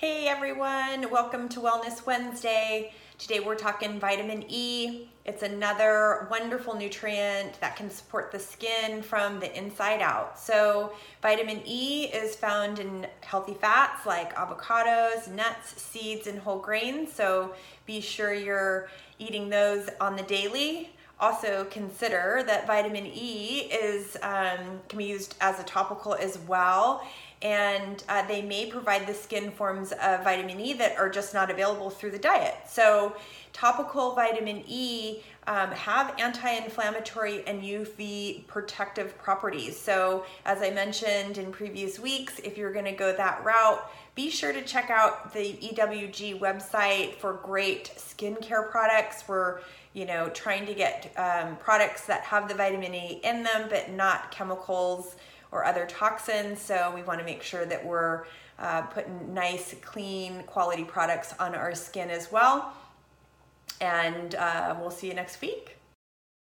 Hey everyone, welcome to Wellness Wednesday. Today we're talking vitamin E. It's another wonderful nutrient that can support the skin from the inside out. So, vitamin E is found in healthy fats like avocados, nuts, seeds, and whole grains. So, be sure you're eating those on the daily. Also, consider that vitamin E is um, can be used as a topical as well and uh, they may provide the skin forms of vitamin E that are just not available through the diet. So, topical vitamin E um, have anti inflammatory and UV protective properties. So, as I mentioned in previous weeks, if you're going to go that route, be sure to check out the EWG website for great skincare products. We're you know trying to get um, products that have the vitamin E in them, but not chemicals or other toxins. So we want to make sure that we're uh, putting nice, clean, quality products on our skin as well. And uh, we'll see you next week.